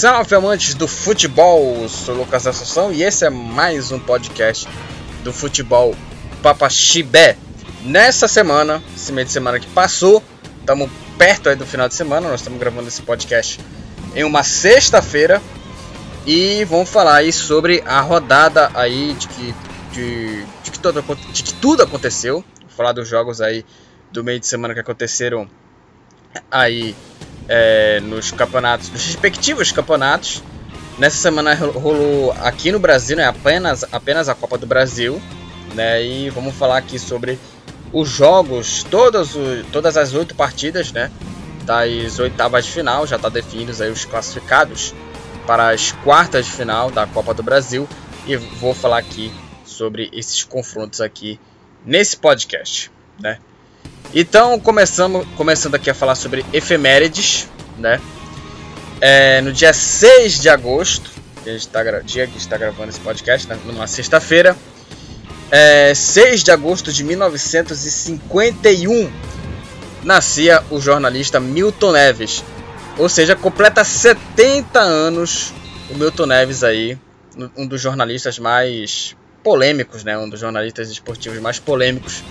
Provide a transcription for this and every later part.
Salve amantes do futebol, sou Lucas Assunção e esse é mais um podcast do futebol Papaxibé. Nessa semana, esse meio de semana que passou, estamos perto aí do final de semana, nós estamos gravando esse podcast em uma sexta-feira e vamos falar aí sobre a rodada aí de que, de, de que, de que tudo aconteceu, vou falar dos jogos aí do meio de semana que aconteceram aí é, nos campeonatos, nos respectivos campeonatos. Nessa semana rolou aqui no Brasil, né, apenas, apenas a Copa do Brasil, né, e vamos falar aqui sobre os jogos, todas, todas as oito partidas, né, das oitavas de final, já está definidos aí os classificados para as quartas de final da Copa do Brasil e vou falar aqui sobre esses confrontos aqui nesse podcast, né? Então, começamos, começando aqui a falar sobre efemérides, né? É, no dia 6 de agosto, que a gente tá, dia que está gravando esse podcast, né? numa sexta-feira, é, 6 de agosto de 1951, nascia o jornalista Milton Neves. Ou seja, completa 70 anos o Milton Neves aí, um dos jornalistas mais polêmicos, né? Um dos jornalistas esportivos mais polêmicos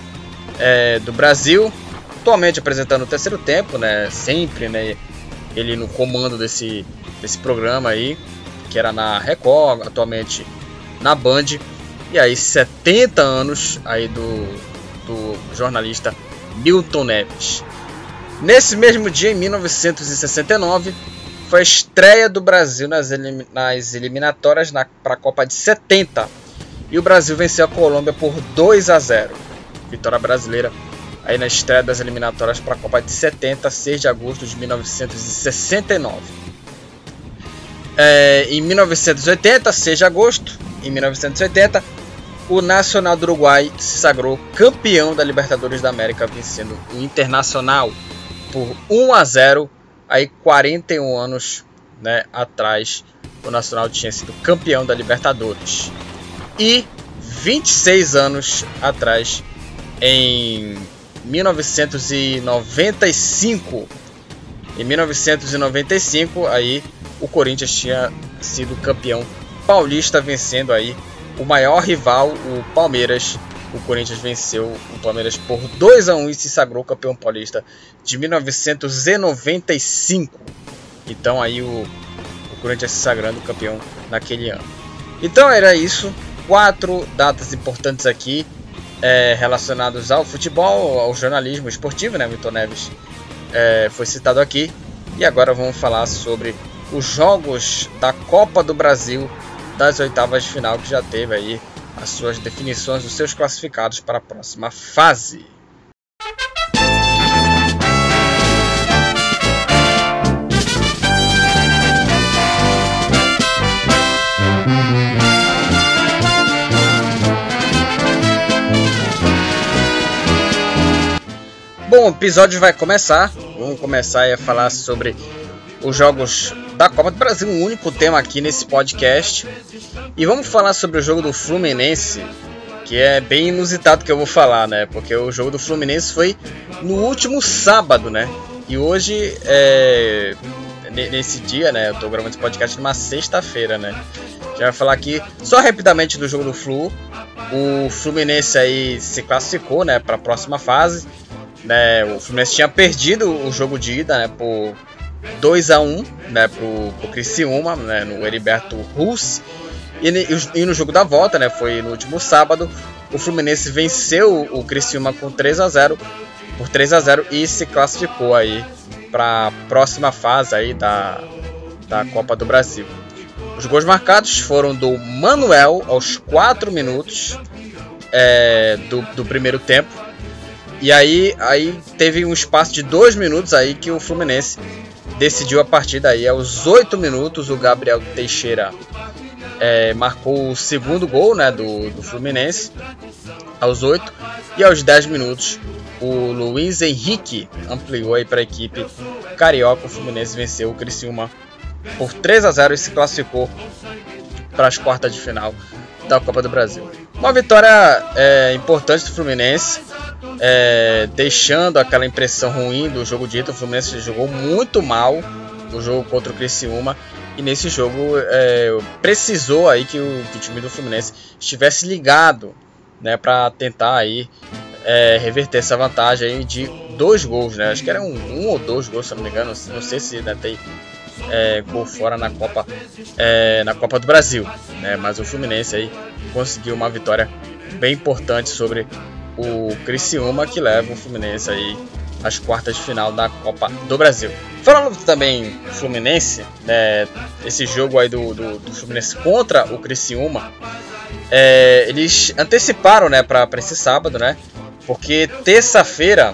é, do Brasil, atualmente apresentando o terceiro tempo, né? Sempre, né? Ele no comando desse, desse programa aí, que era na Record, atualmente na Band. E aí 70 anos aí do, do jornalista Milton Neves. Nesse mesmo dia, em 1969, foi a estreia do Brasil nas, elim nas eliminatórias para a Copa de 70. E o Brasil venceu a Colômbia por 2 a 0 vitória brasileira aí na estreia das eliminatórias para a Copa de 70, 6 de agosto de 1969. É, em 1980, 6 de agosto, em 1980, o Nacional do Uruguai se sagrou campeão da Libertadores da América, vencendo o Internacional por 1 a 0. Aí 41 anos né, atrás, o Nacional tinha sido campeão da Libertadores. E 26 anos atrás, em 1995. Em 1995, aí o Corinthians tinha sido campeão paulista, vencendo aí o maior rival, o Palmeiras. O Corinthians venceu o Palmeiras por 2 a 1 e se sagrou campeão paulista de 1995. Então aí o, o Corinthians se sagrando campeão naquele ano. Então era isso, quatro datas importantes aqui é, relacionados ao futebol, ao jornalismo esportivo, né? Milton Neves é, foi citado aqui. E agora vamos falar sobre os jogos da Copa do Brasil das oitavas de final que já teve aí as suas definições dos seus classificados para a próxima fase. Bom, o episódio vai começar. Vamos começar a falar sobre os jogos da Copa do Brasil, um único tema aqui nesse podcast. E vamos falar sobre o jogo do Fluminense, que é bem inusitado que eu vou falar, né? Porque o jogo do Fluminense foi no último sábado, né? E hoje, é... nesse dia, né? Eu tô gravando esse podcast numa sexta-feira, né? Já vai falar aqui só rapidamente do jogo do Flu. O Fluminense aí se classificou, né, para a próxima fase. Né, o Fluminense tinha perdido o jogo de ida né, por 2 a 1 né, pro, pro Criciúma, né, no Heriberto Rus. E, e, no jogo da volta, né, foi no último sábado, o Fluminense venceu o Criciúma com 3 a 0 por 3 a 0 e se classificou aí para a próxima fase aí da, da Copa do Brasil. Os gols marcados foram do Manuel aos 4 minutos é, do, do primeiro tempo e aí, aí teve um espaço de dois minutos aí que o Fluminense decidiu a partida aí. Aos oito minutos, o Gabriel Teixeira é, marcou o segundo gol né, do, do Fluminense. Aos oito. E aos dez minutos, o Luiz Henrique ampliou aí para a equipe carioca. O Fluminense venceu o Criciúma por 3 a 0 e se classificou para as quartas de final da Copa do Brasil. Uma vitória é, importante do Fluminense é, deixando aquela impressão ruim do jogo de ida. O Fluminense jogou muito mal no jogo contra o Criciúma E nesse jogo é, precisou aí que o, que o, time do Fluminense estivesse ligado, né, para tentar aí é, reverter essa vantagem aí de dois gols, né? Acho que era um, um ou dois gols, se não me engano. Não sei se ainda tem é, gol fora na Copa, é, na Copa do Brasil, né? Mas o Fluminense aí conseguiu uma vitória bem importante sobre o Criciúma que leva o Fluminense aí às quartas de final da Copa do Brasil. Falando também do Fluminense, né, esse jogo aí do, do, do Fluminense contra o Criciúma, é, eles anteciparam né, para esse sábado, né? Porque terça-feira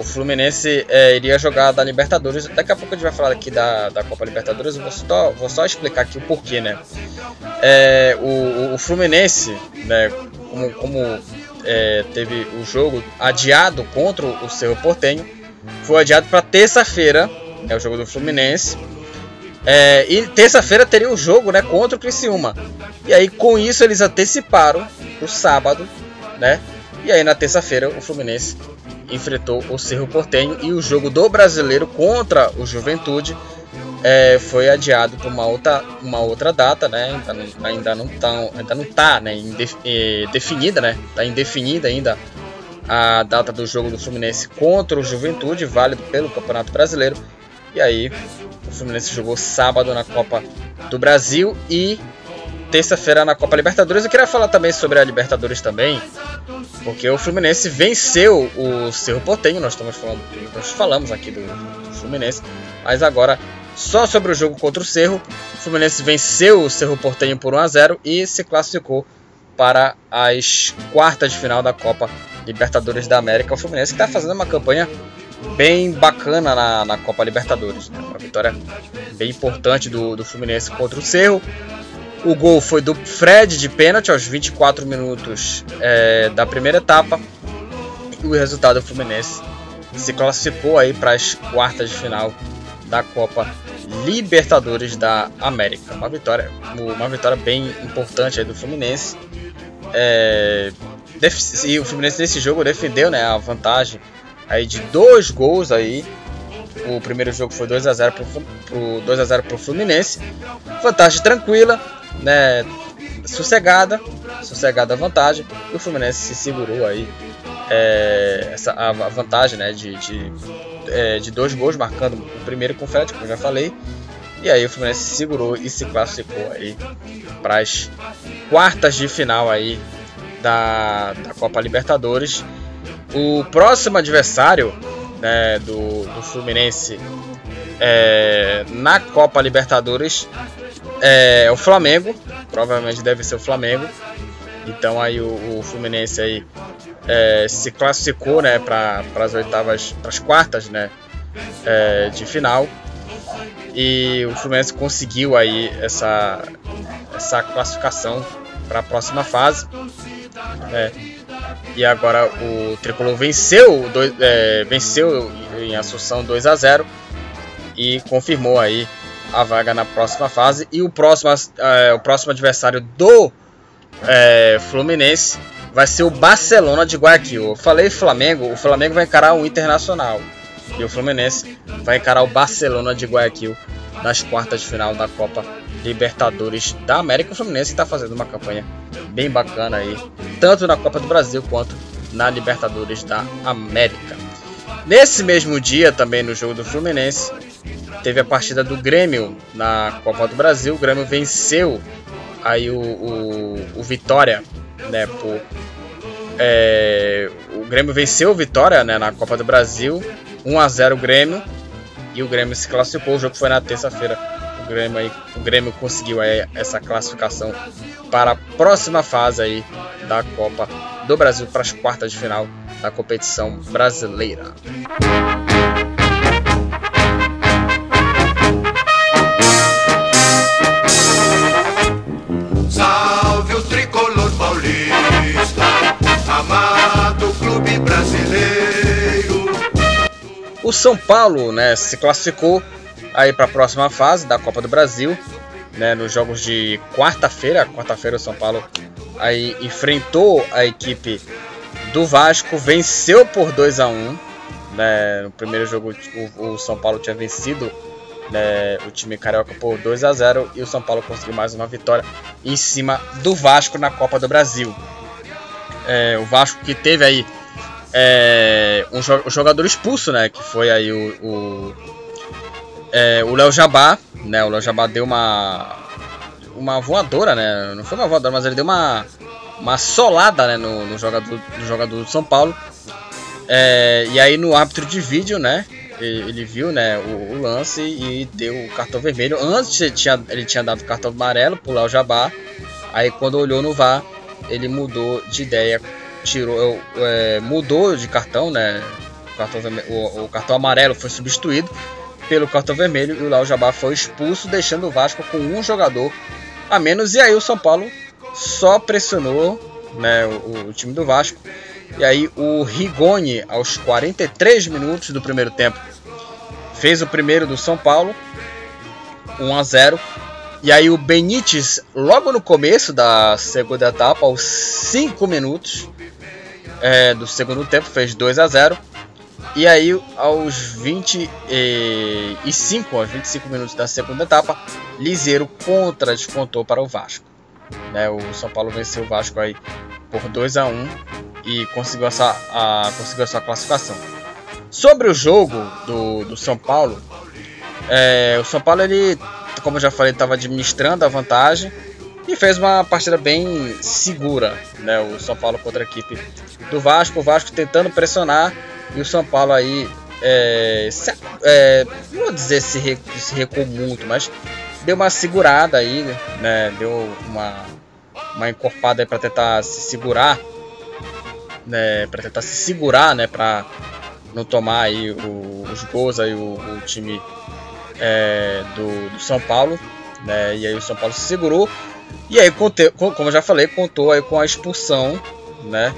o Fluminense é, iria jogar da Libertadores. Daqui a pouco a gente vai falar aqui da, da Copa Libertadores. Eu vou só, vou só explicar aqui o porquê, né? É, o, o, Fluminense, né, como, como é, teve o jogo adiado contra o Cerro Portenho, foi adiado para terça-feira, é o jogo do Fluminense. É, e terça-feira teria o jogo né, contra o Criciúma. E aí, com isso, eles anteciparam o sábado, né? E aí, na terça-feira, o Fluminense enfrentou o Cerro Portenho e o jogo do brasileiro contra o Juventude é, foi adiado para uma outra, uma outra data, né? Ainda não, ainda não, tão, ainda não tá né? Indef, é, definida, né? Tá indefinida ainda a data do jogo do Fluminense contra o Juventude, válido pelo Campeonato Brasileiro. E aí, o Fluminense jogou sábado na Copa do Brasil e terça-feira na Copa Libertadores. Eu queria falar também sobre a Libertadores também, porque o Fluminense venceu o Cerro Portenho, nós estamos falando, nós falamos aqui do, do Fluminense, mas agora só sobre o jogo contra o Cerro, o Fluminense venceu o Cerro Portenho por 1 a 0 e se classificou para as quartas de final da Copa Libertadores da América. O Fluminense está fazendo uma campanha bem bacana na, na Copa Libertadores. Né? Uma vitória bem importante do, do Fluminense contra o Cerro. O gol foi do Fred de pênalti aos 24 minutos é, da primeira etapa. E o resultado do Fluminense se classificou aí para as quartas de final da Copa Libertadores da América. Uma vitória, uma vitória bem importante do Fluminense. É, e o Fluminense nesse jogo defendeu né, a vantagem aí de dois gols aí. O primeiro jogo foi 2 a 0 pro, 2 a 0 pro Fluminense. Vantagem tranquila né, sossegada, sossegada a vantagem, e o Fluminense se segurou aí é, essa, a, vantagem né, de, de, é, de, dois gols, marcando o primeiro com o Fred, como eu já falei, e aí o Fluminense se segurou e se classificou aí para as quartas de final aí da, da Copa Libertadores. O próximo adversário né, do, do Fluminense é, na Copa Libertadores é o Flamengo, provavelmente deve ser o Flamengo. Então aí o, o Fluminense aí é, se classificou, né, para as oitavas, para as quartas, né, é, de final. E o Fluminense conseguiu aí essa essa classificação para a próxima fase. É, e agora o Tricolor venceu, dois, é, venceu em Assunção 2 a 0 e confirmou aí a vaga na próxima fase. E o próximo, é, o próximo adversário do é, Fluminense vai ser o Barcelona de Guayaquil. Eu falei Flamengo, o Flamengo vai encarar o Internacional. E o Fluminense vai encarar o Barcelona de Guayaquil nas quartas de final da Copa Libertadores da América. O Fluminense está fazendo uma campanha bem bacana aí, tanto na Copa do Brasil quanto na Libertadores da América. Nesse mesmo dia, também no jogo do Fluminense, teve a partida do Grêmio na Copa do Brasil. O Grêmio venceu aí o, o, o Vitória, né? Por, é, o Grêmio venceu o Vitória né, na Copa do Brasil, 1 a 0 o Grêmio e o Grêmio se classificou. O jogo foi na terça-feira. O Grêmio, aí, o Grêmio conseguiu aí essa classificação para a próxima fase aí da Copa do Brasil para as quartas de final da competição brasileira. O São Paulo, né, se classificou aí para a próxima fase da Copa do Brasil, né, nos jogos de quarta-feira. Quarta-feira o São Paulo aí enfrentou a equipe do Vasco, venceu por 2 a 1. Né, no primeiro jogo o, o São Paulo tinha vencido né, o time carioca por 2 a 0 e o São Paulo conseguiu mais uma vitória em cima do Vasco na Copa do Brasil. É, o Vasco que teve aí é, um, jogador expulso, né? Que foi aí o, o é, o Léo Jabá, né? O Léo Jabá deu uma uma voadora, né? Não foi uma voadora, mas ele deu uma uma solada, né? No, no jogador no jogador do São Paulo. É, e aí no árbitro de vídeo, né? Ele, viu, né? O, o, lance e deu o cartão vermelho. Antes ele tinha, ele tinha dado o cartão amarelo pro Léo Jabá. Aí quando olhou no VAR, ele mudou de ideia, tirou, é, mudou de cartão, né? O cartão, o, o cartão amarelo foi substituído pelo cartão vermelho e o Léo Jabá foi expulso, deixando o Vasco com um jogador a menos. E aí o São Paulo só pressionou né, o, o time do Vasco. E aí o Rigoni, aos 43 minutos do primeiro tempo, fez o primeiro do São Paulo, 1 a 0. E aí o Benítez, logo no começo da segunda etapa, aos 5 minutos é, do segundo tempo, fez 2 a 0. E aí, aos 25, aos 25 minutos da segunda etapa, Liseiro contra descontou para o Vasco. Né, o São Paulo venceu o Vasco aí por 2 a 1 e conseguiu essa, a, conseguiu a sua classificação. Sobre o jogo do, do São Paulo, é, o São Paulo, ele, como eu já falei, estava administrando a vantagem e fez uma partida bem segura. Né, o São Paulo contra a equipe do Vasco, o Vasco tentando pressionar e o São Paulo aí, é, se, é, não vou dizer se, re, se recuou muito, mas deu uma segurada aí, né? Deu uma, uma encorpada para tentar se segurar, né? Para tentar se segurar, né? Para não tomar aí o, os gols aí o, o time é, do, do, São Paulo, né? E aí o São Paulo se segurou e aí como eu já falei, contou aí com a expulsão, né?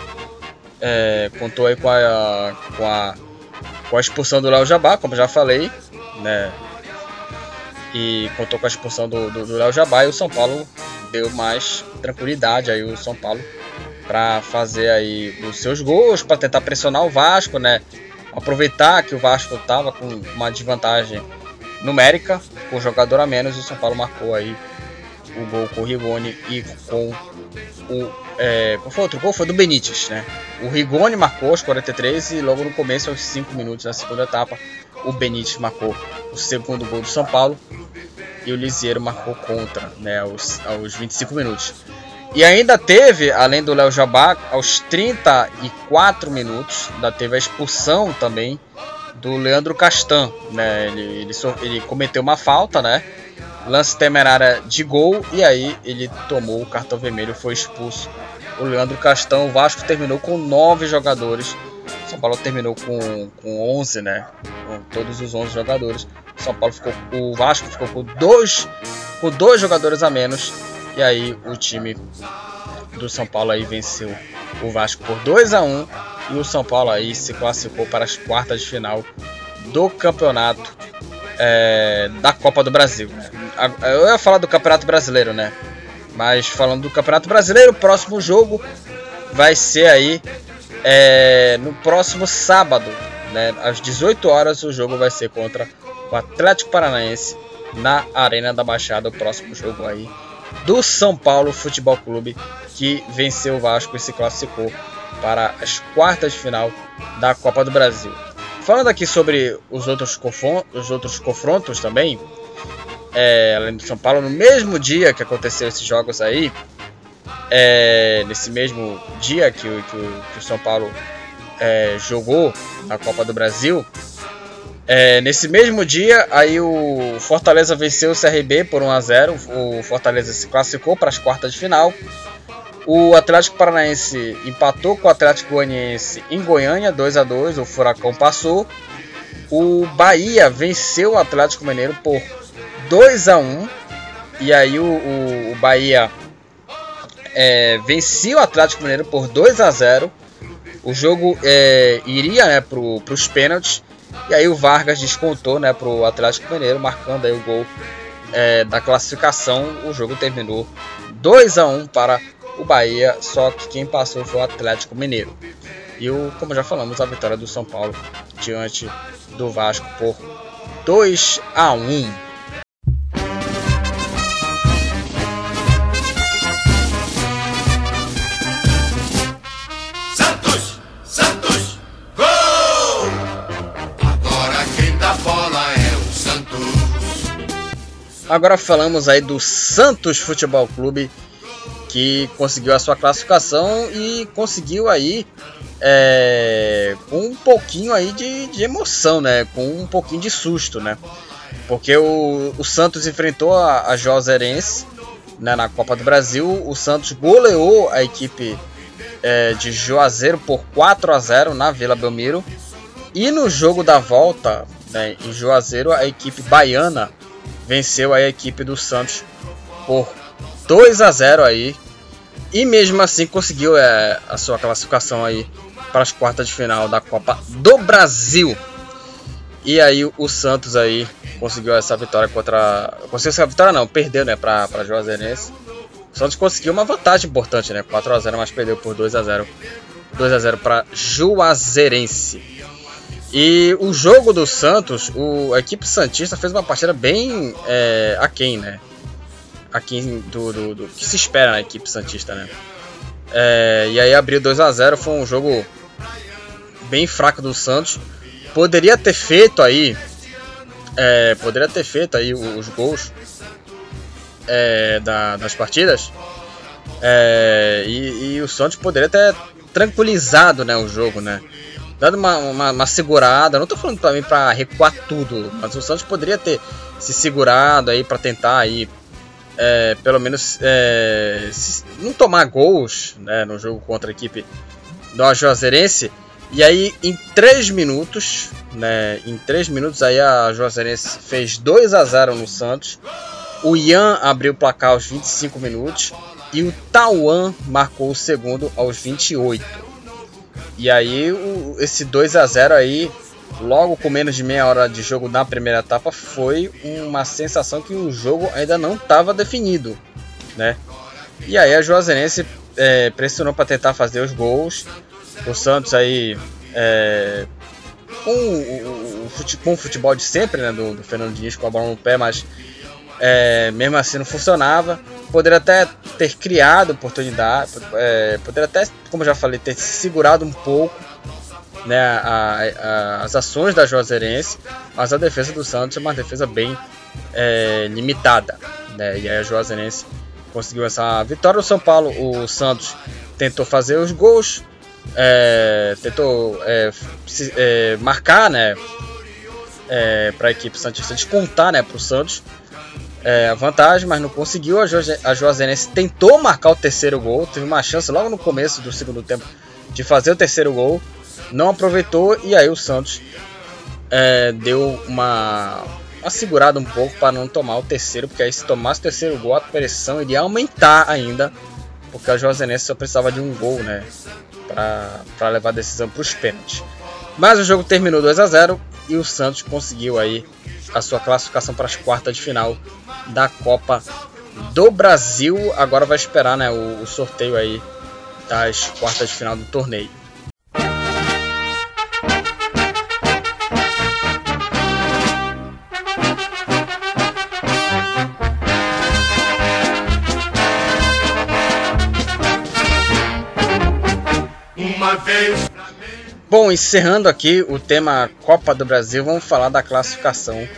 é, contou aí com a, com a, com a expulsão do Léo Jabá, como já falei, né? E contou com a expulsão do, do, Léo Jabá e o São Paulo deu mais tranquilidade aí o São Paulo para fazer aí os seus gols, para tentar pressionar o Vasco, né? Aproveitar que o Vasco estava com uma desvantagem numérica, com jogador a menos, o São Paulo marcou aí o gol com o Rigoni e com o. É, qual foi outro gol? Foi do Benítez, né? O Rigoni marcou aos 43 e logo no começo, aos 5 minutos da segunda etapa, o Benítez marcou o segundo gol do São Paulo e o Lisieiro marcou contra, né? Aos, aos 25 minutos. E ainda teve, além do Léo Jabá, aos 34 minutos, ainda teve a expulsão também do Leandro Castan, né? Ele, ele, ele cometeu uma falta, né? lance temerária de gol e aí ele tomou o cartão vermelho, foi expulso. O Leandro Castão, o Vasco terminou com nove jogadores. São Paulo terminou com, com 11, né? Com todos os 11 jogadores. São Paulo ficou, o Vasco ficou com dois, com dois jogadores a menos. E aí o time do São Paulo aí venceu o Vasco por 2 a 1 e o São Paulo aí se classificou para as quartas de final do campeonato é, da Copa do Brasil. Eu ia falar do Campeonato Brasileiro, né? Mas falando do Campeonato Brasileiro, o próximo jogo vai ser aí é, no próximo sábado, né? Às 18 horas o jogo vai ser contra o Atlético Paranaense na Arena da Baixada, o próximo jogo aí do São Paulo Futebol Clube que venceu o Vasco e se classificou para as quartas de final da Copa do Brasil. Falando aqui sobre os outros, os outros confrontos também, é, além do São Paulo, no mesmo dia que aconteceram esses jogos aí, é, nesse mesmo dia que, que que o São Paulo é, jogou a Copa do Brasil, é, nesse mesmo dia, aí o Fortaleza venceu o CRB por 1 a 0 O Fortaleza se classificou para as quartas de final. O Atlético Paranaense empatou com o Atlético Goianiense em Goiânia, 2 a 2 O Furacão passou. O Bahia venceu o Atlético Mineiro por 2 a 1 E aí o, o, o Bahia é, vencia o Atlético Mineiro por 2 a 0 O jogo é, iria né, para os pênaltis. E aí o Vargas descontou né, para o Atlético Mineiro, marcando aí o gol é, da classificação. O jogo terminou 2 a 1 para o Bahia, só que quem passou foi o Atlético Mineiro. E o, como já falamos, a vitória do São Paulo diante do Vasco por 2 a 1. Santos, Santos, gol! Agora quem dá bola é o Santos. Agora falamos aí do Santos Futebol Clube que conseguiu a sua classificação e conseguiu aí é, com um pouquinho aí de, de, emoção, né? Com um pouquinho de susto, né? Porque o, o Santos enfrentou a, a Juazeirense né, na Copa do Brasil. O Santos goleou a equipe é, de Juazeiro por 4 a 0 na Vila Belmiro. E no jogo da volta, né, em Juazeiro, a equipe baiana venceu a equipe do Santos por 2 a 0 aí. E mesmo assim conseguiu é, a sua classificação aí para as quartas de final da Copa do Brasil. E aí o Santos aí conseguiu essa vitória contra. Conseguiu essa vitória não, perdeu né, para a Juazeirense. O Santos conseguiu uma vantagem importante, né? 4 a 0 mas perdeu por 2 a 0 2 a 0 para Juazeirense. E o jogo do Santos, o, a equipe Santista fez uma partida bem é, aquém, né? Aquém do, do, do, que se espera na equipe Santista, né? É, e aí abriu 2 a 0 foi um jogo bem fraco do Santos. Poderia ter feito aí. É, poderia ter feito aí os gols é, da, das partidas. É, e, e, o Santos poderia ter tranquilizado né, o jogo, né? Dando uma, uma, uma segurada. Não estou falando para mim para recuar tudo, mas o Santos poderia ter se segurado aí para tentar aí é, pelo menos é, não tomar gols né, no jogo contra a equipe do Juazeirense. E aí, em 3 minutos, né, em 3 minutos, aí a Juazeirense fez 2 a 0 no Santos. O Ian abriu o placar aos 25 minutos e o Tauan marcou o segundo aos 28. E aí, o, esse 2 a 0 aí logo com menos de meia hora de jogo na primeira etapa, foi uma sensação que o jogo ainda não estava definido, né? E aí a Juazeirense é, pressionou para tentar fazer os gols. O Santos aí é, com, o, com o futebol de sempre, né, do, do Fernando Diniz com a bola no pé, mas é, mesmo assim não funcionava. Poderia até ter criado oportunidade, é, poderia até, como já falei, ter se segurado um pouco né, a, a, as ações da Juazeirense, mas a defesa do Santos é uma defesa bem é, limitada. Né, e aí a Juazeirense conseguiu essa vitória. O São Paulo, o Santos tentou fazer os gols, é, tentou é, se, é, marcar né, é, para a equipe Santista descontar né, para o Santos. É, a vantagem, mas não conseguiu. A, a Juazeirense tentou marcar o terceiro gol, teve uma chance logo no começo do segundo tempo de fazer o terceiro gol, não aproveitou e aí o Santos é, deu uma, uma segurada um pouco para não tomar o terceiro, porque aí se tomasse o terceiro gol a pressão iria aumentar ainda, porque a Josenense só precisava de um gol, né, para levar a decisão para os pênaltis. Mas o jogo terminou 2 a 0 e o Santos conseguiu aí a sua classificação para as quartas de final da Copa do Brasil. Agora vai esperar né, o, o sorteio aí das quartas de final do torneio. Bom, encerrando aqui o tema Copa do Brasil, vamos falar da classificação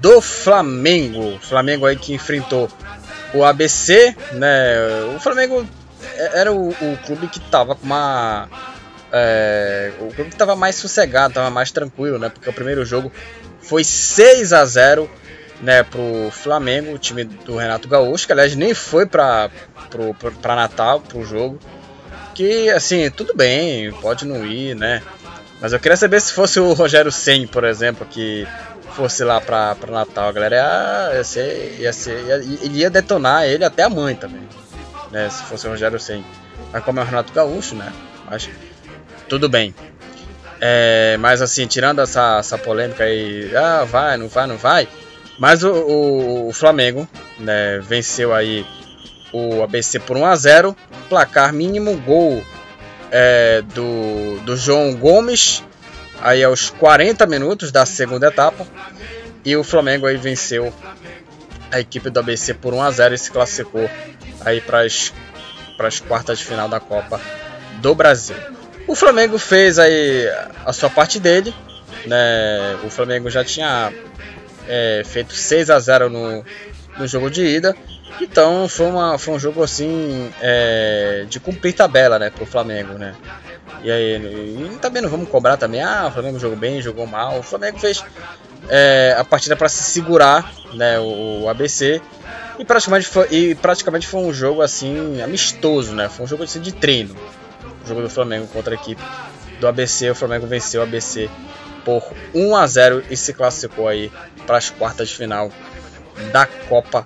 do Flamengo. Flamengo aí que enfrentou o ABC, né? O Flamengo era o, o clube que tava com uma. É, o clube que tava mais sossegado, tava mais tranquilo, né? Porque o primeiro jogo foi 6 a 0 né, pro Flamengo, o time do Renato Gaúcho, que aliás nem foi para Natal, pro jogo que, assim, tudo bem, pode não ir, né? Mas eu queria saber se fosse o Rogério Sen, por exemplo, que fosse lá pra, pra Natal, a galera ia, ser, ia ser, ia, ia detonar ele até a mãe também, né? Se fosse o Rogério Sen. Mas como é o Renato Gaúcho, né? Mas tudo bem. É, mas assim, tirando essa, essa polêmica aí, ah, vai, não vai, não vai. Mas o, o, o Flamengo né, venceu aí o ABC por 1 a 0 placar mínimo gol é, do, do João Gomes aí aos 40 minutos da segunda etapa E o Flamengo aí venceu a equipe do ABC por 1 a 0 e se classificou aí para as quartas de final da Copa do Brasil. O Flamengo fez aí a sua parte dele, né? O Flamengo já tinha é, feito 6 a 0 no, no jogo de ida, então foi, uma, foi um jogo assim é, de cumprir tabela, né, pro Flamengo, né? E aí, e também não vamos cobrar também, ah, o Flamengo jogou bem, jogou mal. O Flamengo fez é, a partida para se segurar, né, o, o, ABC. E praticamente, foi, e praticamente foi um jogo assim amistoso, né? Foi um jogo assim, de treino. O jogo do Flamengo contra a equipe do ABC. O Flamengo venceu o ABC por 1 a 0 e se classificou aí para as quartas de final da Copa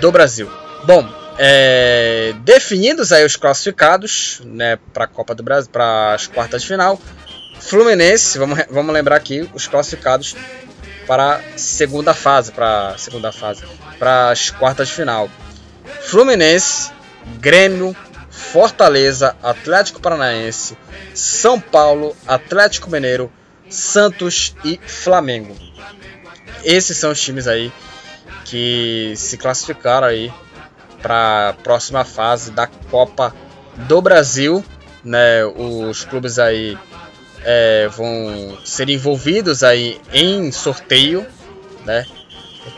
do Brasil. Bom, é, definidos aí os classificados né, para a Copa do Brasil, para as quartas de final. Fluminense, vamos, vamos lembrar aqui os classificados para a segunda fase, para segunda fase, para as quartas de final. Fluminense, Grêmio, Fortaleza, Atlético Paranaense, São Paulo, Atlético Mineiro, Santos e Flamengo. Esses são os times aí que se classificaram aí para a próxima fase da Copa do Brasil. Né, os clubes aí é, vão ser envolvidos aí em sorteio, né,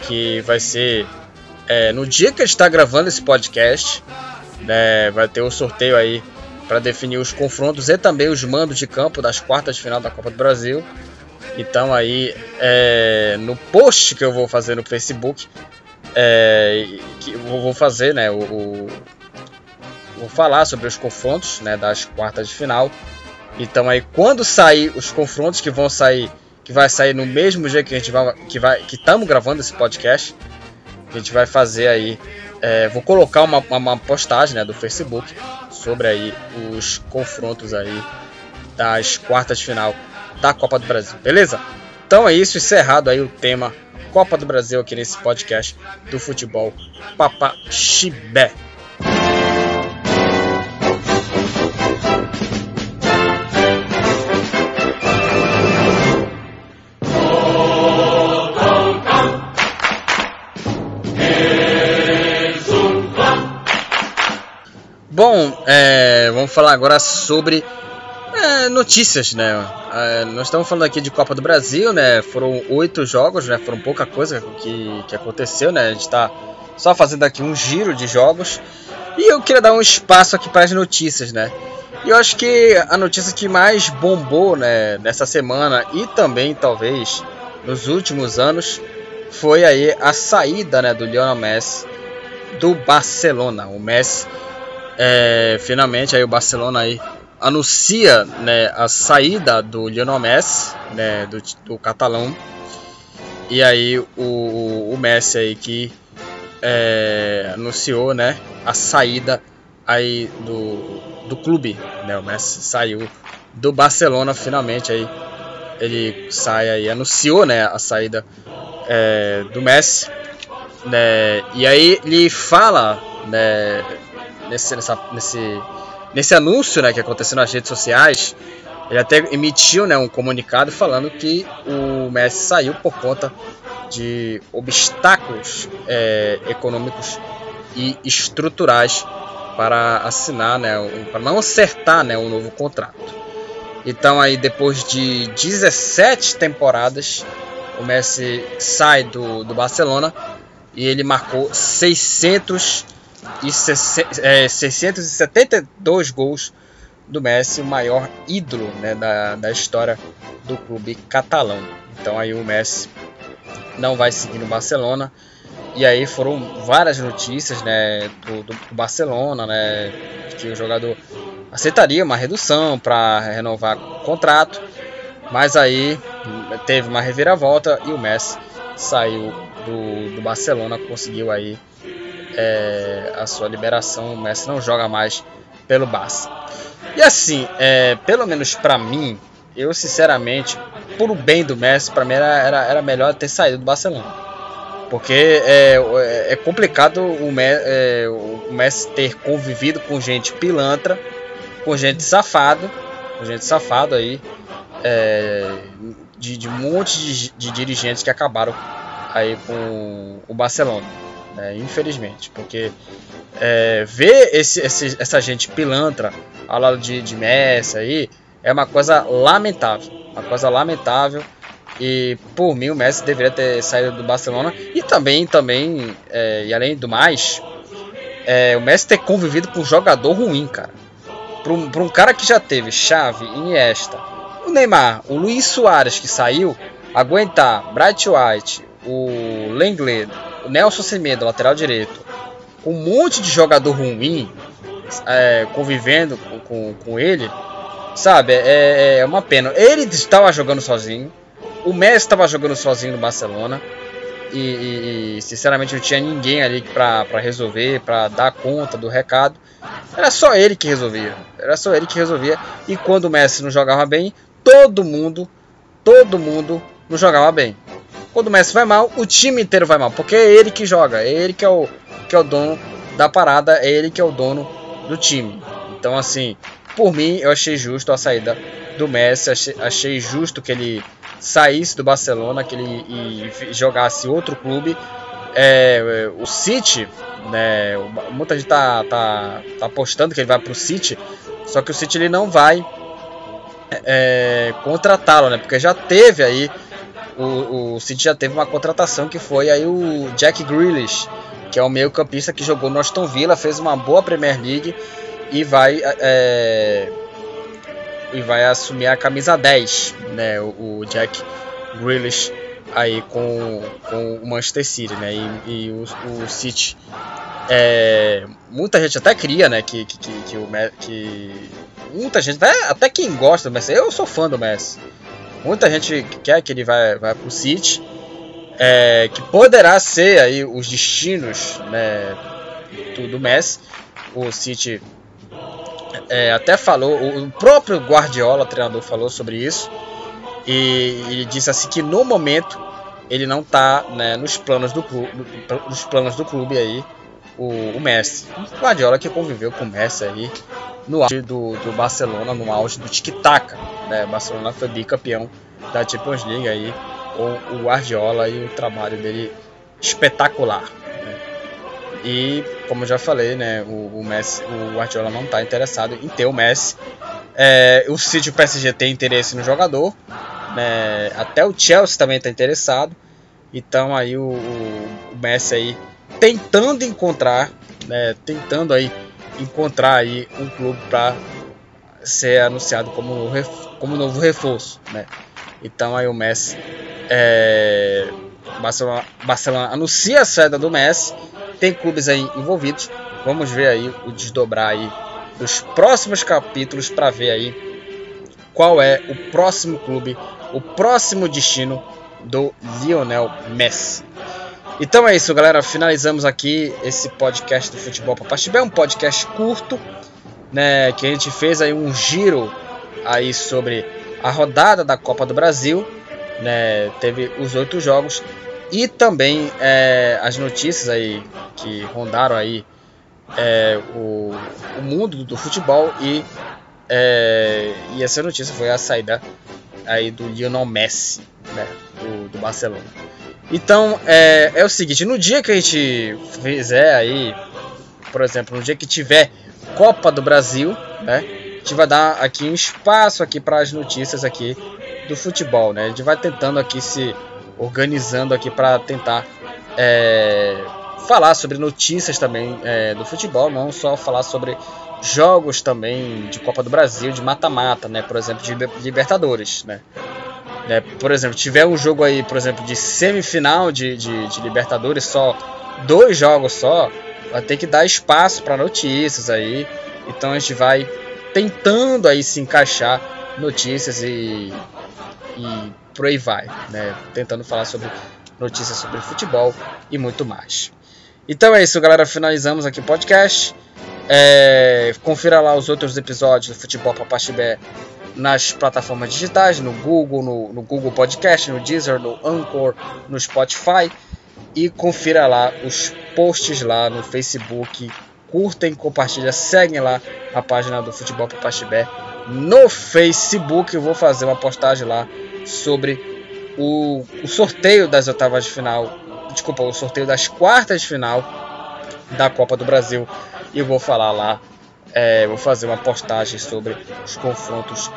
que vai ser é, no dia que a gente está gravando esse podcast, né, vai ter o um sorteio aí para definir os confrontos e também os mandos de campo das quartas de final da Copa do Brasil. Então aí é, no post que eu vou fazer no Facebook é, que eu vou fazer, né? O, o, vou falar sobre os confrontos, né? Das quartas de final. Então aí quando sair os confrontos que vão sair, que vai sair no mesmo dia que a gente vai, que vai, que estamos gravando esse podcast, a gente vai fazer aí, é, vou colocar uma, uma postagem, né? Do Facebook sobre aí os confrontos aí das quartas de final da Copa do Brasil, beleza? Então é isso, encerrado aí o tema Copa do Brasil aqui nesse podcast do futebol Papa Chibé. Bom, é, vamos falar agora sobre é, notícias, né? É, nós estamos falando aqui de Copa do Brasil, né? Foram oito jogos, né? Foram pouca coisa que, que aconteceu, né? A gente está só fazendo aqui um giro de jogos. E eu queria dar um espaço aqui para as notícias, né? E eu acho que a notícia que mais bombou, né, nessa semana e também talvez nos últimos anos foi aí a saída, né, do Lionel Messi do Barcelona. O Messi é, finalmente aí o Barcelona aí anuncia né, a saída do Lionel Messi, né, do, do catalão. E aí o, o Messi aí que é, anunciou né, a saída aí do, do clube. Né, o Messi saiu do Barcelona finalmente aí. Ele sai aí, anunciou né, a saída é, do Messi. Né, e aí ele fala né, nesse, nessa, nesse Nesse anúncio né, que aconteceu nas redes sociais, ele até emitiu né, um comunicado falando que o Messi saiu por conta de obstáculos é, econômicos e estruturais para assinar, né, para não acertar né, um novo contrato. Então aí depois de 17 temporadas, o Messi sai do, do Barcelona e ele marcou 600 e é, 672 gols do Messi, o maior ídolo né, da, da história do clube catalão. Então aí o Messi não vai seguir no Barcelona. E aí foram várias notícias né, do, do, do Barcelona, né, que o jogador aceitaria uma redução para renovar o contrato. Mas aí teve uma reviravolta e o Messi saiu do, do Barcelona, conseguiu aí é, a sua liberação. O Messi não joga mais pelo Barça. E assim, é, pelo menos para mim, eu sinceramente, por o bem do Messi, para mim era, era, era, melhor ter saído do Barcelona. Porque é, é, é complicado o, é, o Messi ter convivido com gente pilantra, com gente safado, com gente safado aí, é, de, de um monte de, de dirigentes que acabaram aí com o Barcelona, né? infelizmente, porque é, ver esse, esse, essa gente pilantra ao lado de, de Messi aí é uma coisa lamentável, uma coisa lamentável e por mim o Messi deveria ter saído do Barcelona e também, também é, e além do mais, é, o Messi ter convivido com um jogador ruim, cara. Para um, um cara que já teve Chave, Iniesta, o Neymar, o Luiz Soares que saiu, aguentar Bright White, o Lenglet, o Nelson Semedo, lateral direito, com um monte de jogador ruim é, convivendo com, com, com, ele, sabe? É, é uma pena. Ele estava jogando sozinho, o Messi estava jogando sozinho no Barcelona. E, e, e, sinceramente não tinha ninguém ali para resolver, para dar conta do recado. Era só ele que resolvia. Era só ele que resolvia. E quando o Messi não jogava bem, todo mundo, todo mundo não jogava bem. Quando o Messi vai mal, o time inteiro vai mal, porque é ele que joga, é ele que é o que é o dono da parada, é ele que é o dono do time. Então assim, por mim, eu achei justo a saída do Messi, achei, achei justo que ele saísse do Barcelona, que ele e jogasse outro clube. É, o City, né, muita gente tá, tá, tá apostando que ele vai para o City, só que o City ele não vai é, contratá-lo, né, porque já teve aí o, o City já teve uma contratação que foi aí o Jack Grealish, que é o meio campista que jogou no Aston Villa, fez uma boa Premier League e vai é, e vai assumir a camisa 10, né, o, o Jack Grealish aí com, com o Manchester City, né, e, e o, o, City é, muita gente até cria, né, que, que, que, que o que muita gente, até, até quem gosta do Messi, eu sou fã do Messi, muita gente quer que ele vai, vai pro City, é, que poderá ser aí os destinos, né, do Messi, o City é, até falou, o próprio Guardiola, treinador, falou sobre isso. E ele disse assim que no momento ele não está né, nos planos do clube, nos planos do clube aí, o, o Messi. O Guardiola que conviveu com o Messi aí no auge do, do Barcelona, no auge do tic-tac. Né? Barcelona foi bicampeão da Champions League aí, com o Guardiola e o trabalho dele espetacular. E, como já falei, né, o, o, Messi, o Guardiola não está interessado em ter o Messi. É, o City o PSG tem interesse no jogador. Né, até o Chelsea também está interessado. Então aí o, o, Messi aí tentando encontrar, né, tentando aí encontrar aí um clube para ser anunciado como, como novo reforço, né? Então aí o Messi, é, Barcelona, Barcelona anuncia a saída do Messi tem clubes aí envolvidos. Vamos ver aí o desdobrar aí dos próximos capítulos para ver aí qual é o próximo clube, o próximo destino do Lionel Messi. Então é isso, galera. Finalizamos aqui esse podcast do Futebol Papachibé, um podcast curto, né, que a gente fez aí um giro aí sobre a rodada da Copa do Brasil, né, teve os oito jogos e também é, as notícias aí que rondaram aí é, o, o, mundo do futebol e, é, e essa notícia foi a saída aí do Lionel Messi, né, do, do Barcelona. Então é, é o seguinte, no dia que a gente fizer aí, por exemplo, no dia que tiver Copa do Brasil, né, a gente vai dar aqui um espaço aqui para as notícias aqui do futebol, né? A gente vai tentando aqui se organizando aqui para tentar é, falar sobre notícias também é, do futebol, não só falar sobre jogos também de Copa do Brasil, de mata-mata, né? Por exemplo, de Libertadores, né? É, por exemplo, tiver um jogo aí, por exemplo, de semifinal de, de, de Libertadores, só dois jogos só, vai ter que dar espaço para notícias aí. Então a gente vai tentando aí se encaixar notícias e, e por aí vai, né? Tentando falar sobre notícias sobre futebol e muito mais. Então é isso, galera. Finalizamos aqui o podcast. É, confira lá os outros episódios do Futebol Papaxibé nas plataformas digitais, no Google, no, no, Google Podcast, no Deezer, no Anchor, no Spotify. E confira lá os posts lá no Facebook. Curtem, compartilhem, seguem lá a página do Futebol Papaxibé no Facebook. Eu vou fazer uma postagem lá sobre o, o sorteio das oitavas de final desculpa, o sorteio das quartas de final da Copa do Brasil e eu vou falar lá, é, vou fazer uma postagem sobre os confrontos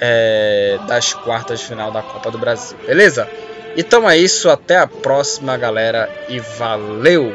é, das quartas de final da Copa do Brasil, beleza? Então é isso, até a próxima, galera, e valeu!